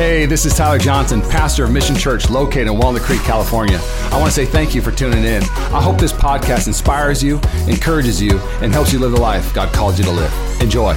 Hey, this is Tyler Johnson, pastor of Mission Church located in Walnut Creek, California. I want to say thank you for tuning in. I hope this podcast inspires you, encourages you, and helps you live the life God called you to live. Enjoy.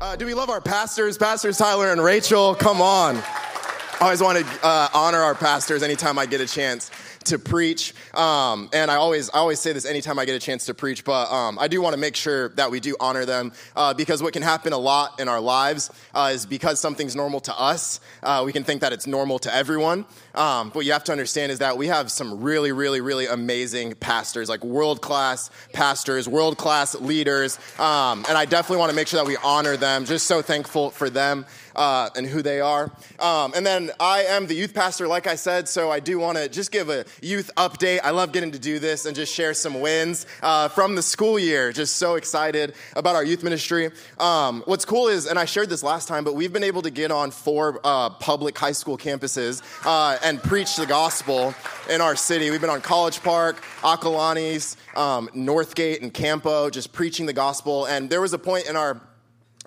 Uh, do we love our pastors? Pastors Tyler and Rachel, come on. I always want to uh, honor our pastors anytime I get a chance to preach. Um, and I always, I always say this anytime I get a chance to preach, but um, I do want to make sure that we do honor them uh, because what can happen a lot in our lives uh, is because something's normal to us, uh, we can think that it's normal to everyone. Um, what you have to understand is that we have some really, really, really amazing pastors, like world class pastors, world class leaders. Um, and I definitely want to make sure that we honor them. Just so thankful for them uh, and who they are. Um, and then I am the youth pastor, like I said, so I do want to just give a youth update. I love getting to do this and just share some wins uh, from the school year. Just so excited about our youth ministry. Um, what's cool is, and I shared this last time, but we've been able to get on four uh, public high school campuses uh, and preach the gospel in our city. We've been on College Park, Acalanes, um, Northgate, and Campo, just preaching the gospel. And there was a point in our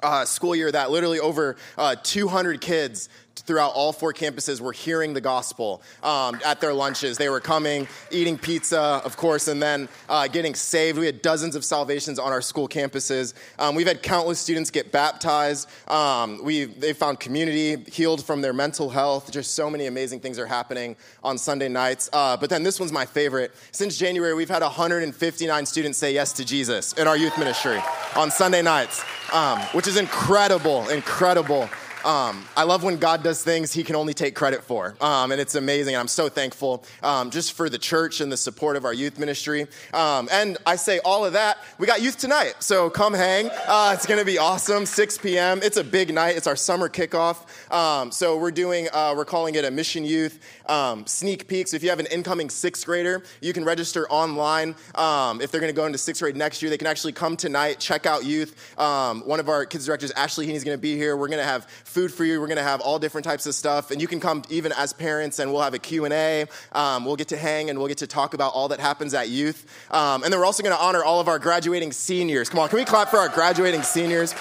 uh, school year that literally over uh, 200 kids throughout all four campuses were hearing the gospel um, at their lunches. They were coming, eating pizza, of course, and then uh, getting saved. We had dozens of salvations on our school campuses. Um, we've had countless students get baptized. Um, we they found community, healed from their mental health. Just so many amazing things are happening on Sunday nights. Uh, but then this one's my favorite. Since January, we've had 159 students say yes to Jesus in our youth ministry on Sunday nights, um, which is incredible, incredible. Um, I love when God does things he can only take credit for. Um, and it's amazing. And I'm so thankful um, just for the church and the support of our youth ministry. Um, and I say all of that. We got youth tonight. So come hang. Uh, it's going to be awesome. 6 p.m. It's a big night. It's our summer kickoff. Um, so we're doing, uh, we're calling it a mission youth um, sneak peeks. If you have an incoming sixth grader, you can register online. if they're going to go into sixth grade next year, they can actually come tonight, check out youth. one of our kids directors, Ashley Heaney, is going to be here. We're going to have food for you. We're going to have all different types of stuff, and you can come even as parents, and we'll have a Q&A. Um, we'll get to hang, and we'll get to talk about all that happens at youth. Um, and then we're also going to honor all of our graduating seniors. Come on, can we clap for our graduating seniors?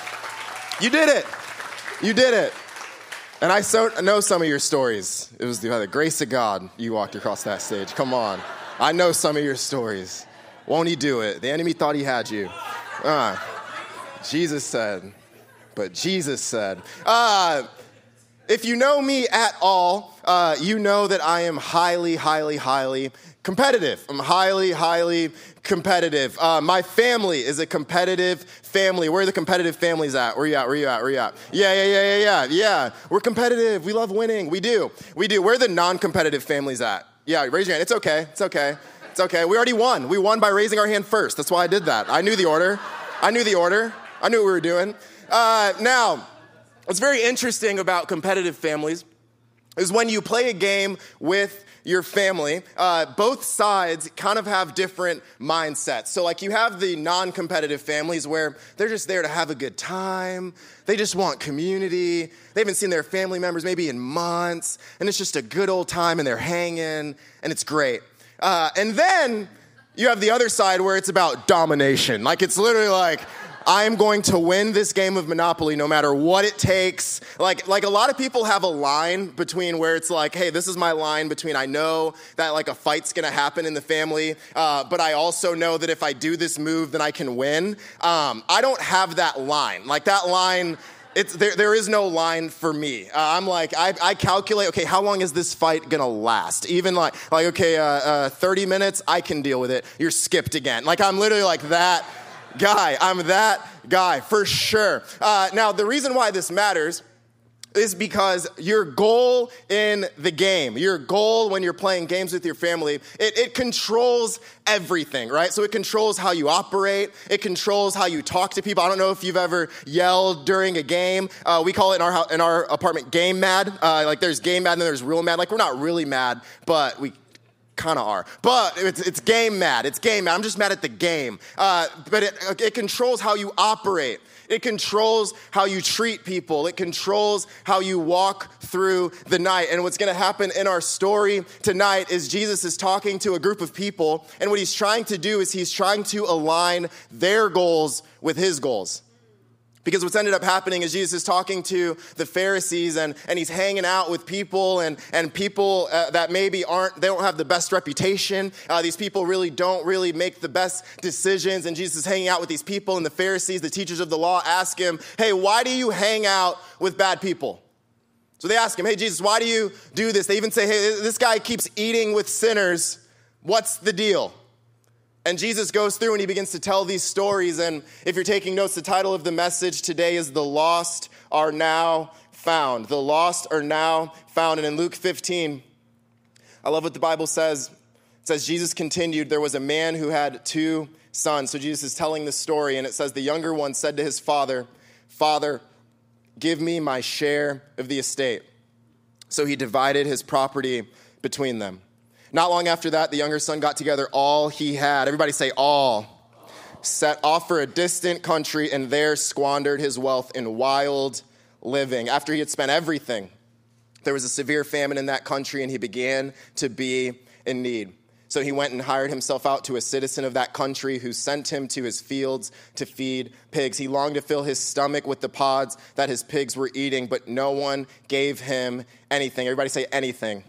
You did it. You did it. And I so know some of your stories. It was by the grace of God you walked across that stage. Come on. I know some of your stories. Won't he do it? The enemy thought he had you. Uh, Jesus said, but Jesus said. Uh, if you know me at all, uh, you know that I am highly, highly, highly competitive. I'm highly, highly competitive. Uh, my family is a competitive family. Where are the competitive families at? Where you at? Where you at? Where you at? Yeah, yeah, yeah, yeah, yeah, yeah. We're competitive. We love winning. We do. We do. Where are the non-competitive families at? Yeah, raise your hand. It's okay. It's okay. It's okay. We already won. We won by raising our hand first. That's why I did that. I knew the order. I knew the order. I knew what we were doing. Uh, now, what's very interesting about competitive families is when you play a game with your family, uh, both sides kind of have different mindsets. So, like, you have the non competitive families where they're just there to have a good time. They just want community. They haven't seen their family members maybe in months, and it's just a good old time, and they're hanging, and it's great. Uh, and then you have the other side where it's about domination. Like, it's literally like, I am going to win this game of Monopoly no matter what it takes. Like, like a lot of people have a line between where it's like, hey, this is my line between I know that like a fight's gonna happen in the family, uh, but I also know that if I do this move, then I can win. Um, I don't have that line. Like that line, it's, there, there is no line for me. Uh, I'm like, I, I, calculate, okay, how long is this fight gonna last? Even like, like okay, uh, uh 30 minutes, I can deal with it. You're skipped again. Like, I'm literally like that guy. I'm that guy for sure. Uh, now, the reason why this matters is because your goal in the game, your goal when you're playing games with your family, it, it, controls everything, right? So it controls how you operate, it controls how you talk to people. I don't know if you've ever yelled during a game. Uh, we call it in our, in our apartment game mad. Uh, like there's game mad and then there's real mad. Like we're not really mad, but we kind of are. But it's, it's, game mad. It's game mad. I'm just mad at the game. Uh, but it, it controls how you operate. It controls how you treat people. It controls how you walk through the night. And what's going to happen in our story tonight is Jesus is talking to a group of people. And what he's trying to do is he's trying to align their goals with his goals. Because what's ended up happening is Jesus is talking to the Pharisees and, and he's hanging out with people and, and people uh, that maybe aren't, they don't have the best reputation. Uh, these people really don't really make the best decisions. And Jesus is hanging out with these people and the Pharisees, the teachers of the law, ask him, hey, why do you hang out with bad people? So they ask him, hey, Jesus, why do you do this? They even say, hey, this guy keeps eating with sinners. What's the deal? And Jesus goes through and he begins to tell these stories. And if you're taking notes, the title of the message today is The Lost Are Now Found. The Lost Are Now Found. And in Luke 15, I love what the Bible says. It says, Jesus continued, There was a man who had two sons. So Jesus is telling the story, and it says, The younger one said to his father, Father, give me my share of the estate. So he divided his property between them. Not long after that, the younger son got together all he had. Everybody say, all. Set off for a distant country and there squandered his wealth in wild living. After he had spent everything, there was a severe famine in that country and he began to be in need. So he went and hired himself out to a citizen of that country who sent him to his fields to feed pigs. He longed to fill his stomach with the pods that his pigs were eating, but no one gave him anything. Everybody say anything.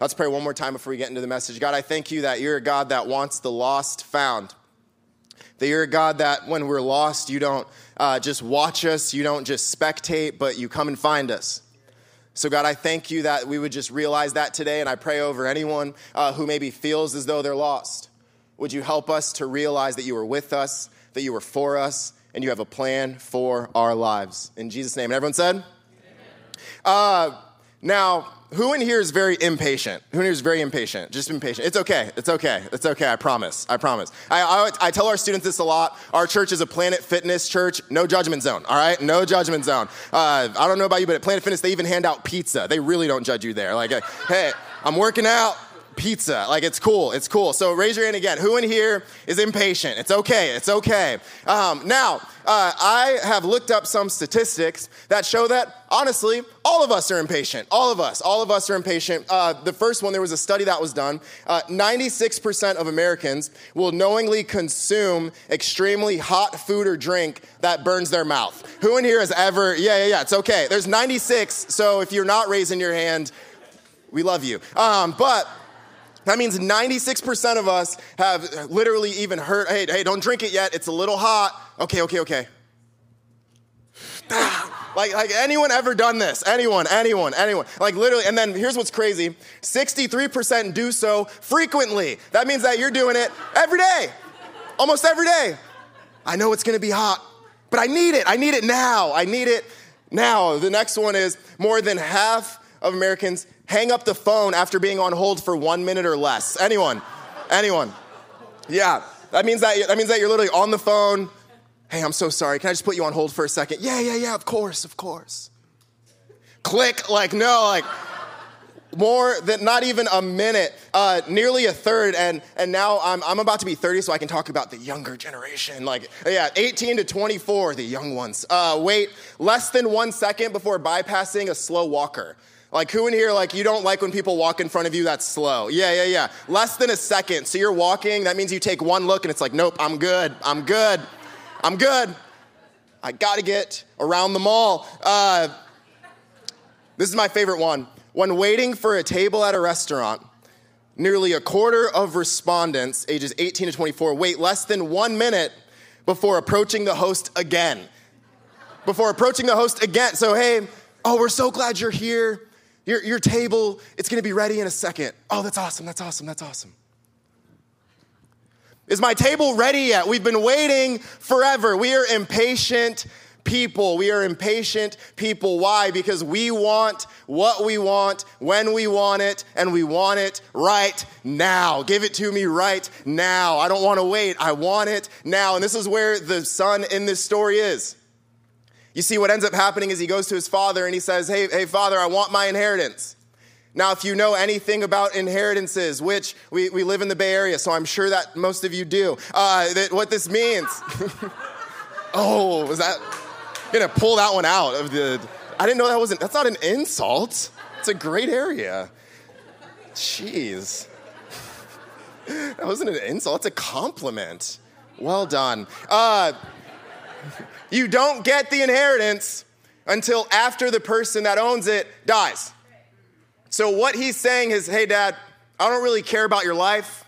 Let's pray one more time before we get into the message. God, I thank you that you're a God that wants the lost found. That you're a God that when we're lost, you don't uh, just watch us, you don't just spectate, but you come and find us. So, God, I thank you that we would just realize that today, and I pray over anyone uh, who maybe feels as though they're lost. Would you help us to realize that you are with us, that you are for us, and you have a plan for our lives? In Jesus' name. And everyone said? Uh, now, who in here is very impatient? Who in here is very impatient? Just impatient. It's okay. It's okay. It's okay. I promise. I promise. I, I, I, tell our students this a lot. Our church is a Planet Fitness church. No judgment zone. All right. No judgment zone. Uh, I don't know about you, but at Planet Fitness, they even hand out pizza. They really don't judge you there. Like, hey, I'm working out pizza. Like it's cool. It's cool. So raise your hand again. Who in here is impatient? It's okay. It's okay. Um, now, uh, I have looked up some statistics that show that honestly, all of us are impatient. All of us. All of us are impatient. Uh, the first one, there was a study that was done. Uh, 96% of Americans will knowingly consume extremely hot food or drink that burns their mouth. Who in here has ever? Yeah, yeah, yeah. It's okay. There's 96. So if you're not raising your hand, we love you. Um, but that means 96% of us have literally even heard, hey, hey, don't drink it yet. It's a little hot. Okay, okay, okay. like, like anyone ever done this? Anyone, anyone, anyone. Like literally, and then here's what's crazy 63% do so frequently. That means that you're doing it every day, almost every day. I know it's gonna be hot, but I need it. I need it now. I need it now. The next one is more than half of Americans hang up the phone after being on hold for one minute or less. Anyone? Anyone? Yeah. That means that, that means that you're literally on the phone. Hey, I'm so sorry. Can I just put you on hold for a second? Yeah, yeah, yeah, of course, of course. Click, like, no, like, more than not even a minute, uh, nearly a third. And, and now I'm, I'm about to be 30, so I can talk about the younger generation. Like, yeah, 18 to 24, the young ones. Uh, wait less than one second before bypassing a slow walker. Like, who in here, like, you don't like when people walk in front of you that's slow? Yeah, yeah, yeah. Less than a second. So you're walking, that means you take one look and it's like, nope, I'm good. I'm good. I'm good. I gotta get around the mall. Uh, this is my favorite one. When waiting for a table at a restaurant, nearly a quarter of respondents ages 18 to 24 wait less than one minute before approaching the host again. Before approaching the host again. So, hey, oh, we're so glad you're here. Your, your table, it's gonna be ready in a second. Oh, that's awesome, that's awesome, that's awesome. Is my table ready yet? We've been waiting forever. We are impatient people. We are impatient people. Why? Because we want what we want when we want it, and we want it right now. Give it to me right now. I don't want to wait. I want it now. And this is where the son in this story is. You see, what ends up happening is he goes to his father and he says, Hey, hey, father, I want my inheritance. Now, if you know anything about inheritances, which we, we live in the Bay Area, so I'm sure that most of you do, uh, that what this means. oh, was that? I'm gonna pull that one out of the. I didn't know that wasn't. That's not an insult. It's a great area. Jeez. That wasn't an insult. It's a compliment. Well done. Uh, You don't get the inheritance until after the person that owns it dies. So, what he's saying is, hey, dad, I don't really care about your life.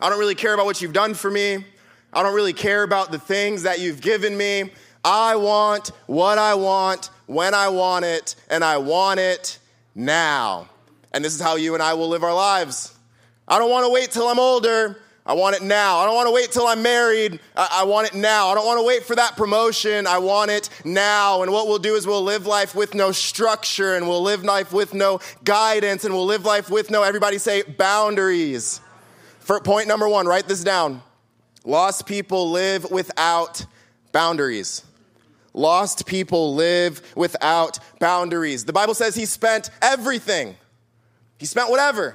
I don't really care about what you've done for me. I don't really care about the things that you've given me. I want what I want when I want it, and I want it now. And this is how you and I will live our lives. I don't want to wait till I'm older. I want it now. I don't want to wait till I'm married. I, I, want it now. I don't want to wait for that promotion. I want it now. And what we'll do is we'll live life with no structure and we'll live life with no guidance and we'll live life with no, everybody say, boundaries. For point number one, write this down. Lost people live without boundaries. Lost people live without boundaries. The Bible says he spent everything, he spent whatever.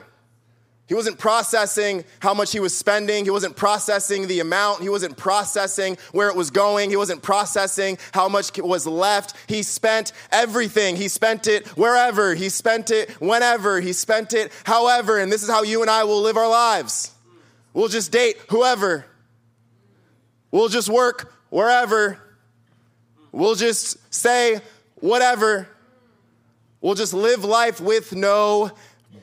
He wasn't processing how much he was spending. He wasn't processing the amount. He wasn't processing where it was going. He wasn't processing how much was left. He spent everything. He spent it wherever. He spent it whenever. He spent it however. And this is how you and I will live our lives. We'll just date whoever. We'll just work wherever. We'll just say whatever. We'll just live life with no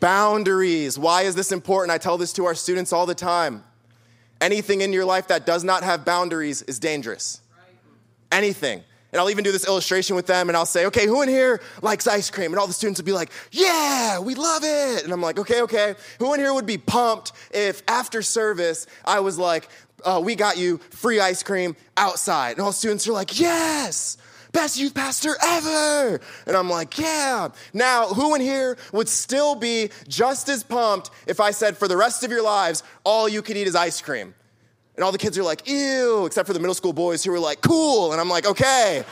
boundaries. Why is this important? I tell this to our students all the time. Anything in your life that does not have boundaries is dangerous. Anything. And I'll even do this illustration with them and I'll say, okay, who in here likes ice cream? And all the students will be like, yeah, we love it. And I'm like, okay, okay. Who in here would be pumped if after service I was like, uh, we got you free ice cream outside? And all the students are like, yes best youth pastor ever. And I'm like, yeah. Now, who in here would still be just as pumped if I said, for the rest of your lives, all you can eat is ice cream? And all the kids are like, ew, except for the middle school boys who were like, cool. And I'm like, okay.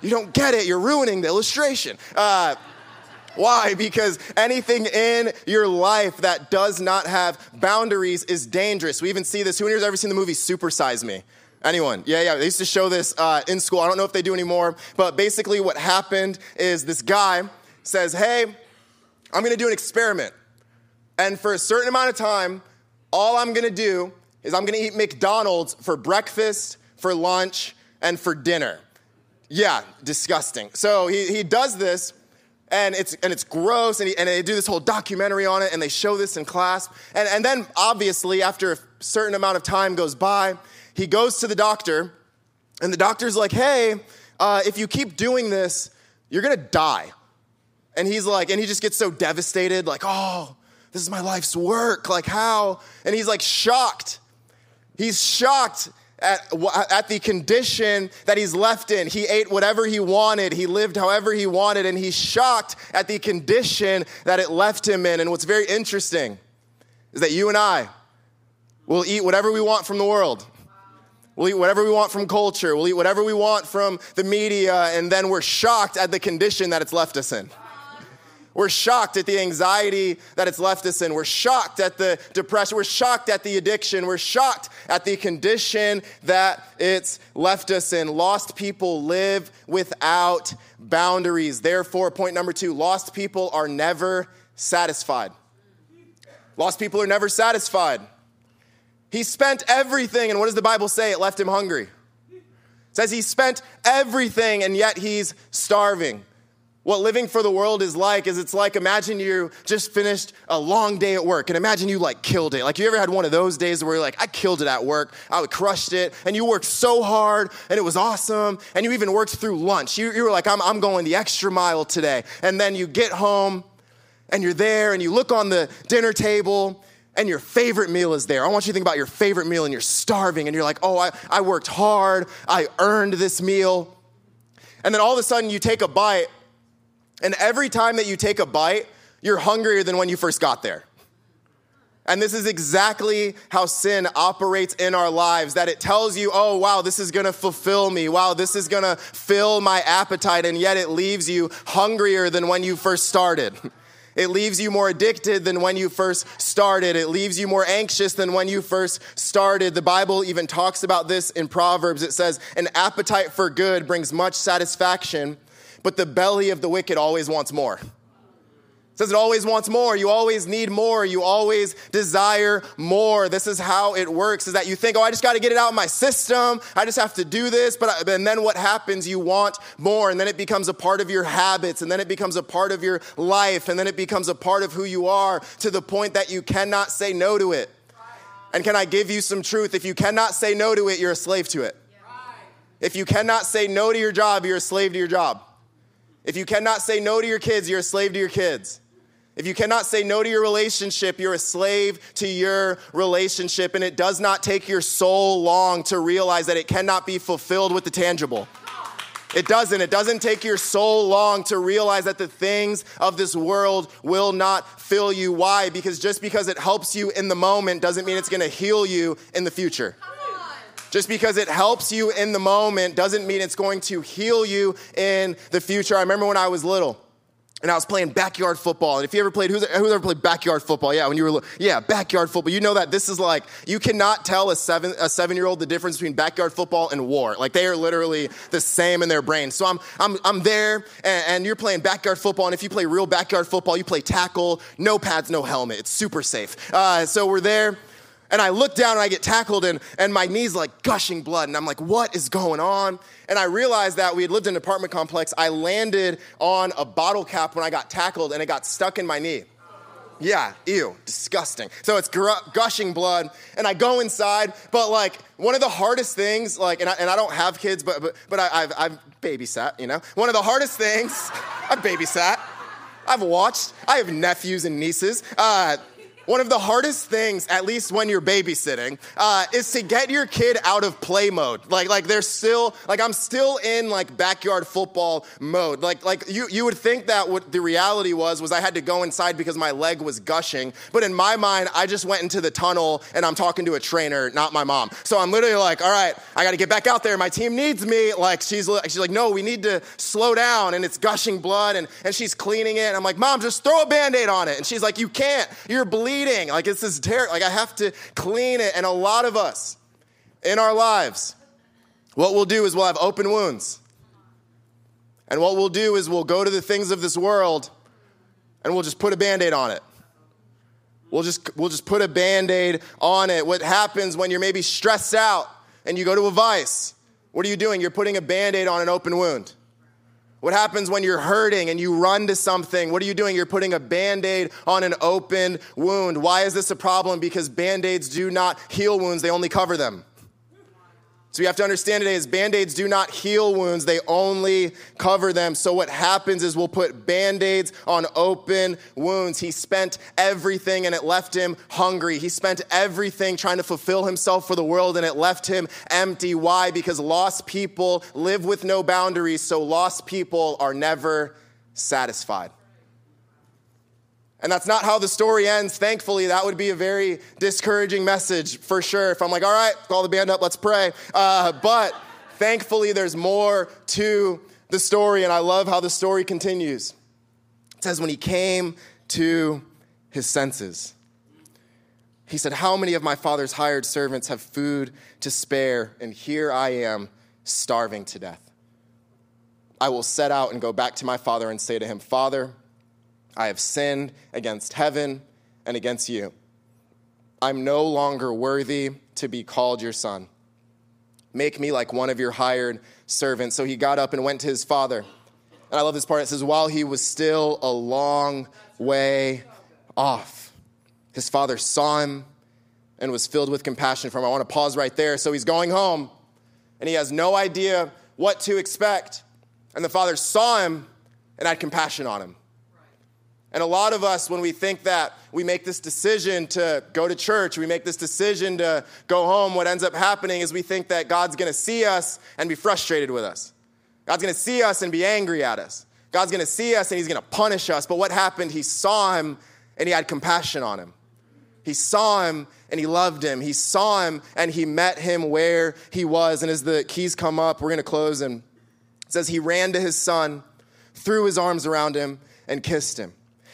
you don't get it. You're ruining the illustration. Uh, why? Because anything in your life that does not have boundaries is dangerous. We even see this. Who in here has ever seen the movie Supersize Me? Anyone? Yeah, yeah. They used to show this uh, in school. I don't know if they do anymore, but basically, what happened is this guy says, Hey, I'm gonna do an experiment. And for a certain amount of time, all I'm gonna do is I'm gonna eat McDonald's for breakfast, for lunch, and for dinner. Yeah, disgusting. So he, he does this, and it's, and it's gross, and, he, and they do this whole documentary on it, and they show this in class. And, and then, obviously, after certain amount of time goes by, he goes to the doctor, and the doctor's like, hey, uh, if you keep doing this, you're gonna die. And he's like, and he just gets so devastated, like, oh, this is my life's work. Like, how? And he's like shocked. He's shocked at, at the condition that he's left in. He ate whatever he wanted, he lived however he wanted, and he's shocked at the condition that it left him in. And what's very interesting is that you and I will eat whatever we want from the world. We'll eat whatever we want from culture. We'll eat whatever we want from the media, and then we're shocked at the condition that it's left us in. We're shocked at the anxiety that it's left us in. We're shocked at the depression. We're shocked at the addiction. We're shocked at the condition that it's left us in. Lost people live without boundaries. Therefore, point number two lost people are never satisfied. Lost people are never satisfied. He spent everything, and what does the Bible say? It left him hungry. It says he spent everything, and yet he's starving. What living for the world is like is it's like imagine you just finished a long day at work and imagine you like killed it. Like you ever had one of those days where you're like, I killed it at work, I crushed it, and you worked so hard and it was awesome, and you even worked through lunch. You, you were like, I'm, I'm going the extra mile today. And then you get home and you're there and you look on the dinner table and your favorite meal is there. I want you to think about your favorite meal and you're starving and you're like, oh, I, I worked hard, I earned this meal. And then all of a sudden you take a bite, and every time that you take a bite, you're hungrier than when you first got there. And this is exactly how sin operates in our lives that it tells you, oh, wow, this is gonna fulfill me. Wow, this is gonna fill my appetite. And yet it leaves you hungrier than when you first started. It leaves you more addicted than when you first started. It leaves you more anxious than when you first started. The Bible even talks about this in Proverbs. It says, An appetite for good brings much satisfaction, but the belly of the wicked always wants more. It says it always wants more. You always need more. You always desire more. This is how it works is that you think, oh, I just got to get it out of my system. I just have to do this. But uh, and then what happens? You want more. And then it becomes a part of your habits. And then it becomes a part of your life. And then it becomes a part of who you are to the point that you cannot say no to it. And can I give you some truth? If you cannot say no to it, you're a slave to it. If you cannot say no to your job, you're a slave to your job. If you cannot say no to your kids, you're a slave to your kids. If you cannot say no to your relationship, you're a slave to your relationship, and it does not take your soul long to realize that it cannot be fulfilled with the tangible. It doesn't. It doesn't take your soul long to realize that the things of this world will not fill you. Why? Because just because it helps you in the moment doesn't mean it's going to heal you in the future. Just because it helps you in the moment doesn't mean it's going to heal you in the future. I remember when I was little and I was playing backyard football. And if you ever played, who's, who's ever played backyard football? Yeah, when you were, yeah, backyard football. You know that this is like, you cannot tell a seven, a seven year old the difference between backyard football and war. Like they are literally the same in their brain. So I'm, I'm, I'm there and, and you're playing backyard football. And if you play real backyard football, you play tackle, no pads, no helmet. It's super safe. Uh, so we're there and I look down and I get tackled and, and my knee's like gushing blood. And I'm like, what is going on? And I realized that we had lived in an apartment complex. I landed on a bottle cap when I got tackled and it got stuck in my knee. Yeah, ew, disgusting. So it's gr- gushing blood, and I go inside. But like one of the hardest things, like, and I, and I don't have kids, but but, but I, have I've babysat. You know, one of the hardest things, I've babysat. I've watched. I have nephews and nieces. Uh, one of the hardest things, at least when you're babysitting, uh, is to get your kid out of play mode. Like, like they're still, like I'm still in like backyard football mode. Like, like you, you would think that what the reality was was I had to go inside because my leg was gushing. But in my mind, I just went into the tunnel and I'm talking to a trainer, not my mom. So I'm literally like, all right, I got to get back out there. My team needs me. Like she's, she's like, no, we need to slow down. And it's gushing blood and, and she's cleaning it. And I'm like, mom, just throw a band-aid on it. And she's like, you can't. You're bleeding bleeding. Like it's this terrible. Like I have to clean it. And a lot of us in our lives, what we'll do is we'll have open wounds. And what we'll do is we'll go to the things of this world and we'll just put a band-aid on it. We'll just, we'll just put a band-aid on it. What happens when you're maybe stressed out and you go to a vice? What are you doing? You're putting a band-aid on an open wound. What happens when you're hurting and you run to something? What are you doing? You're putting a band aid on an open wound. Why is this a problem? Because band aids do not heal wounds, they only cover them. So you have to understand today is band-aids do not heal wounds, they only cover them. So what happens is we'll put band-aids on open wounds. He spent everything and it left him hungry. He spent everything trying to fulfill himself for the world and it left him empty. Why? Because lost people live with no boundaries, so lost people are never satisfied. And that's not how the story ends. Thankfully, that would be a very discouraging message for sure. If I'm like, all right, call the band up, let's pray. Uh, but thankfully, there's more to the story, and I love how the story continues. It says, when he came to his senses, he said, How many of my father's hired servants have food to spare, and here I am starving to death? I will set out and go back to my father and say to him, Father, I have sinned against heaven and against you. I'm no longer worthy to be called your son. Make me like one of your hired servants. So he got up and went to his father. And I love this part. It says, while he was still a long way off, his father saw him and was filled with compassion for him. I want to pause right there. So he's going home and he has no idea what to expect. And the father saw him and had compassion on him. And a lot of us, when we think that we make this decision to go to church, we make this decision to go home, what ends up happening is we think that God's gonna see us and be frustrated with us. God's gonna see us and be angry at us. God's gonna see us and he's gonna punish us. But what happened? He saw him and he had compassion on him. He saw him and he loved him. He saw him and he met him where he was. And as the keys come up, we're gonna close and it says, He ran to his son, threw his arms around him, and kissed him.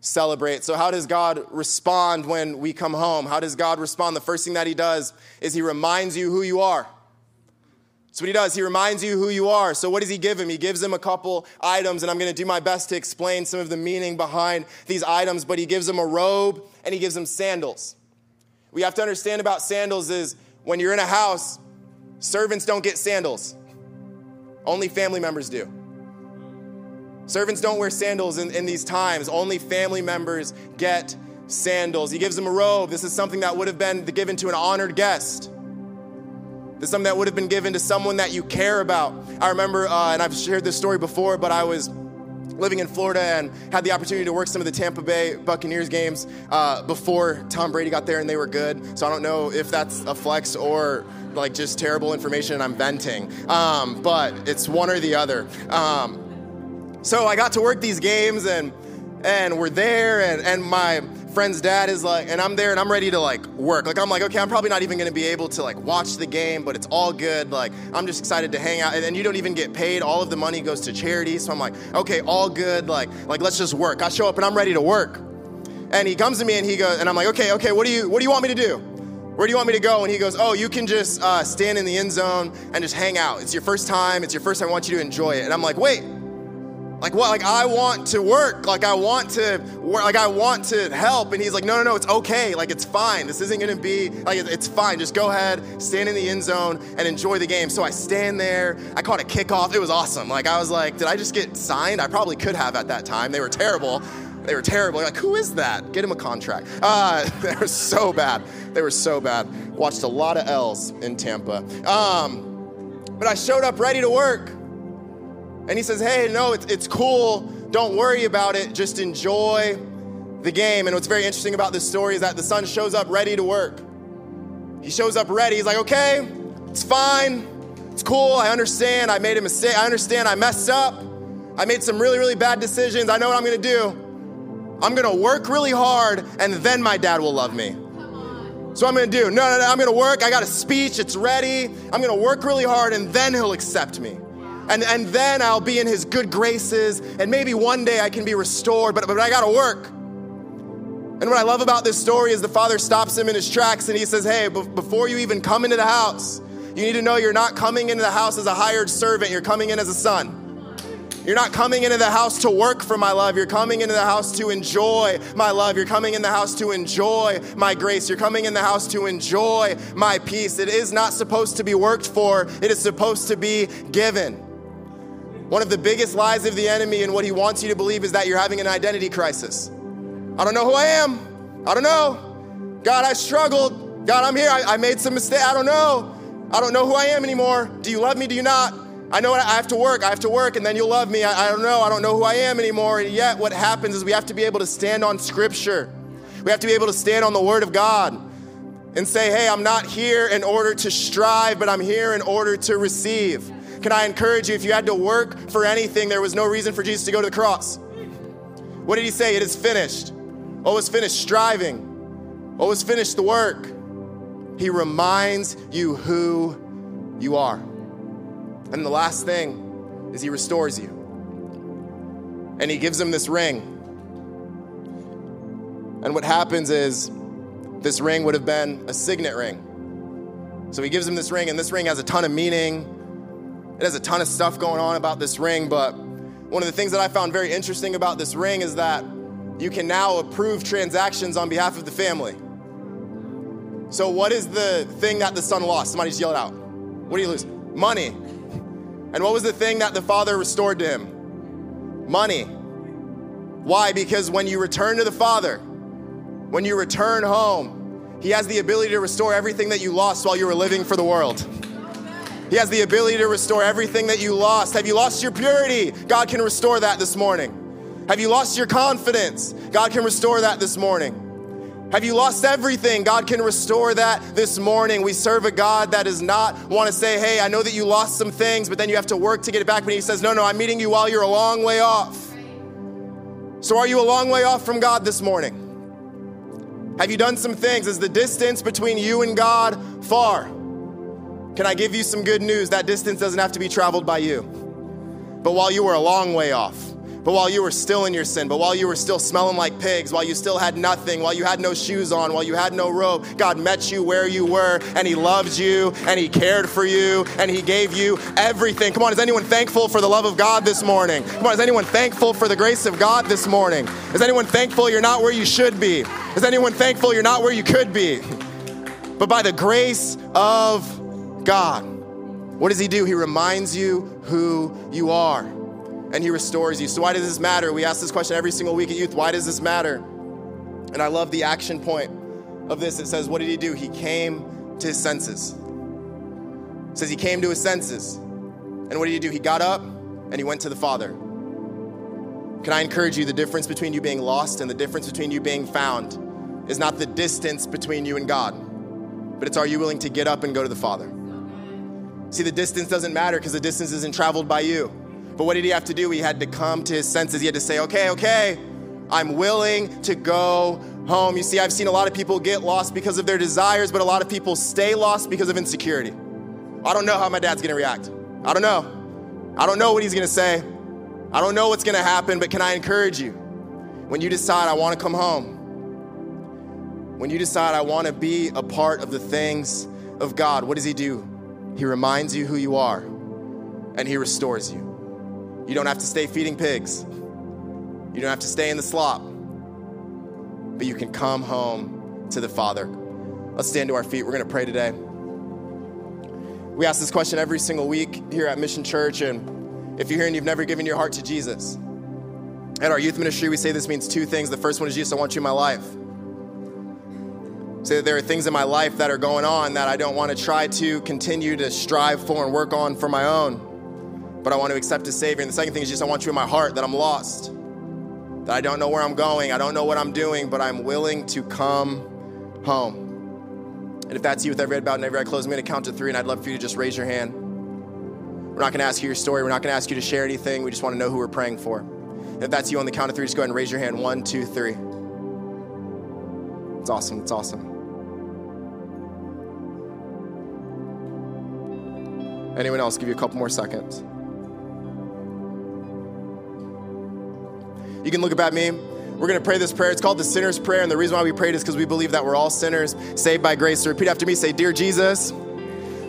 celebrate. So, how does God respond when we come home? How does God respond? The first thing that He does is He reminds you who you are. That's what He does. He reminds you who you are. So, what does He give him? He gives him a couple items, and I'm going to do my best to explain some of the meaning behind these items, but He gives him a robe and He gives him sandals. We have to understand about sandals is when you're in a house, servants don't get sandals, only family members do. Servants don't wear sandals in, in these times. Only family members get sandals. He gives them a robe. This is something that would have been given to an honored guest. This is something that would have been given to someone that you care about. I remember, uh, and I've shared this story before, but I was living in Florida and had the opportunity to work some of the Tampa Bay Buccaneers games uh, before Tom Brady got there and they were good. So I don't know if that's a flex or like just terrible information and I'm venting. Um, but it's one or the other. Um, so I got to work these games and and we're there and, and my friend's dad is like and I'm there and I'm ready to like work. Like I'm like, okay, I'm probably not even gonna be able to like watch the game, but it's all good. Like I'm just excited to hang out. And then you don't even get paid. All of the money goes to charity. So I'm like, okay, all good. Like, like let's just work. I show up and I'm ready to work. And he comes to me and he goes, and I'm like, okay, okay, what do you what do you want me to do? Where do you want me to go? And he goes, Oh, you can just uh, stand in the end zone and just hang out. It's your first time. It's your first time. I want you to enjoy it. And I'm like, Wait, like what? Like I want to work. Like I want to work. Like I want to help. And he's like, no, no, no, it's okay. Like it's fine. This isn't to be like it's fine. Just go ahead, stand in the end zone, and enjoy the game. So I stand there. I caught a kickoff. It was awesome. Like I was like, did I just get signed? I probably could have at that time. They were terrible. They were terrible. Like who is that? Get him a contract. Uh, they were so bad. They were so bad. Watched a lot of L's in Tampa. Um, but I showed up ready to work. And he says, Hey, no, it's, it's cool. Don't worry about it. Just enjoy the game. And what's very interesting about this story is that the son shows up ready to work. He shows up ready. He's like, Okay, it's fine. It's cool. I understand. I made a mistake. I understand. I messed up. I made some really, really bad decisions. I know what I'm going to do. I'm to work really hard, and then my dad will love me. So I'm to do. No, no, no. I'm to work. I got a speech. It's ready. I'm to work really hard, and then he'll accept me and, and then I'll be in his good graces, and maybe one day I can be restored, but, but I gotta work. And what I love about this story is the father stops him in his tracks and he says, Hey, b- before you even come into the house, you need to know you're not coming into the house as a hired servant, you're coming in as a son. You're not coming into the house to work for my love. You're coming into the house to enjoy my love. You're coming in the house to enjoy my grace. You're coming in the house to enjoy my peace. It is not supposed to be worked for, it is supposed to be given. One of the biggest lies of the enemy and what he wants you to believe is that you're having an identity crisis. I don't know who I am. I don't know. God, I struggled. God, I'm here. I, I made some mistakes. I don't know. I don't know who I am anymore. Do you love me? Do you not? I know I have to work. I have to work, and then you'll love me. I, I don't know. I don't know who I am anymore. And yet, what happens is we have to be able to stand on Scripture. We have to be able to stand on the Word of God and say, hey, I'm not here in order to strive, but I'm here in order to receive. Can I encourage you, if you had to work for anything, there was no reason for Jesus to go to the cross. What did he say? It is finished. What was finished? Striving. What was finished? The work. He reminds you who you are. And the last thing is he restores you. And he gives him this ring. And what happens is this ring would have been a signet ring. So he gives him this ring, and this ring has a ton of meaning it has a ton of stuff going on about this ring, but one of the things that I found very interesting about this ring is that you can now approve transactions on behalf of the family. So, what is the thing that the son lost? Somebody just yell it out. What do you lose? Money. And what was the thing that the father restored to him? Money. Why? Because when you return to the father, when you return home, he has the ability to restore everything that you lost while you were living for the world. He has the ability to restore everything that you lost. Have you lost your purity? God can restore that this morning. Have you lost your confidence? God can restore that this morning. Have you lost everything? God can restore that this morning. We serve a God that does not want to say, Hey, I know that you lost some things, but then you have to work to get it back. But He says, No, no, I'm meeting you while you're a long way off. So, are you a long way off from God this morning? Have you done some things? Is the distance between you and God far? Can I give you some good news? That distance doesn't have to be traveled by you. But while you were a long way off, but while you were still in your sin, but while you were still smelling like pigs, while you still had nothing, while you had no shoes on, while you had no robe, God met you where you were and He loved you and He cared for you and He gave you everything. Come on, is anyone thankful for the love of God this morning? Come on, is anyone thankful for the grace of God this morning? Is anyone thankful you're not where you should be? Is anyone thankful you're not where you could be? But by the grace of God, what does He do? He reminds you who you are and he restores you. So, why does this matter? We ask this question every single week at youth. Why does this matter? And I love the action point of this. It says, What did he do? He came to his senses. It says he came to his senses. And what did he do? He got up and he went to the Father. Can I encourage you? The difference between you being lost and the difference between you being found is not the distance between you and God, but it's are you willing to get up and go to the Father? See, the distance doesn't matter because the distance isn't traveled by you. But what did he have to do? He had to come to his senses. He had to say, okay, okay, I'm willing to go home. You see, I've seen a lot of people get lost because of their desires, but a lot of people stay lost because of insecurity. I don't know how my dad's gonna react. I don't know. I don't know what he's gonna say. I don't know what's gonna happen, but can I encourage you? When you decide, I wanna come home, when you decide, I wanna be a part of the things of God, what does he do? He reminds you who you are and he restores you. You don't have to stay feeding pigs. You don't have to stay in the slop. But you can come home to the Father. Let's stand to our feet. We're going to pray today. We ask this question every single week here at Mission Church. And if you're here and you've never given your heart to Jesus, at our youth ministry, we say this means two things. The first one is Jesus, I want you in my life. Say that there are things in my life that are going on that I don't want to try to continue to strive for and work on for my own but I want to accept a Savior. And the second thing is just I want you in my heart that I'm lost, that I don't know where I'm going, I don't know what I'm doing, but I'm willing to come home. And if that's you with every head bowed and every eye closed, I'm going to count to three, and I'd love for you to just raise your hand. We're not going to ask you your story. We're not going to ask you to share anything. We just want to know who we're praying for. If that's you on the count of three, just go ahead and raise your hand. One, two, three. It's awesome. It's awesome. Anyone else? Give you a couple more seconds. You can look up at me. We're going to pray this prayer. It's called the sinner's prayer. And the reason why we prayed is because we believe that we're all sinners saved by grace. So repeat after me say, Dear Jesus,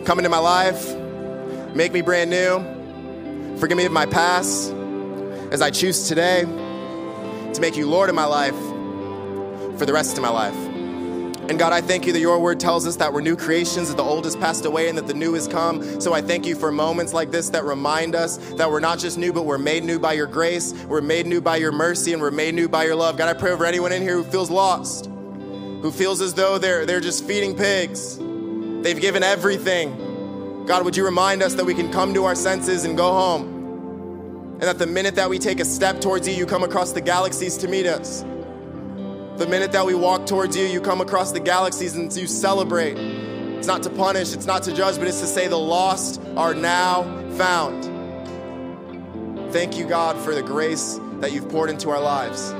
come into my life, make me brand new, forgive me of my past, as I choose today to make you Lord of my life for the rest of my life. And God, I thank you that your word tells us that we're new creations, that the old has passed away and that the new has come. So I thank you for moments like this that remind us that we're not just new, but we're made new by your grace, we're made new by your mercy, and we're made new by your love. God, I pray over anyone in here who feels lost, who feels as though they're, they're just feeding pigs. They've given everything. God, would you remind us that we can come to our senses and go home? And that the minute that we take a step towards you, you come across the galaxies to meet us. The minute that we walk towards you, you come across the galaxies and you celebrate. It's not to punish, it's not to judge, but it's to say the lost are now found. Thank you, God, for the grace that you've poured into our lives.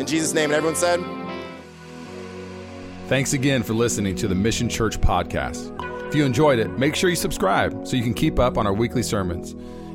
In Jesus' name, and everyone said, Thanks again for listening to the Mission Church podcast. If you enjoyed it, make sure you subscribe so you can keep up on our weekly sermons.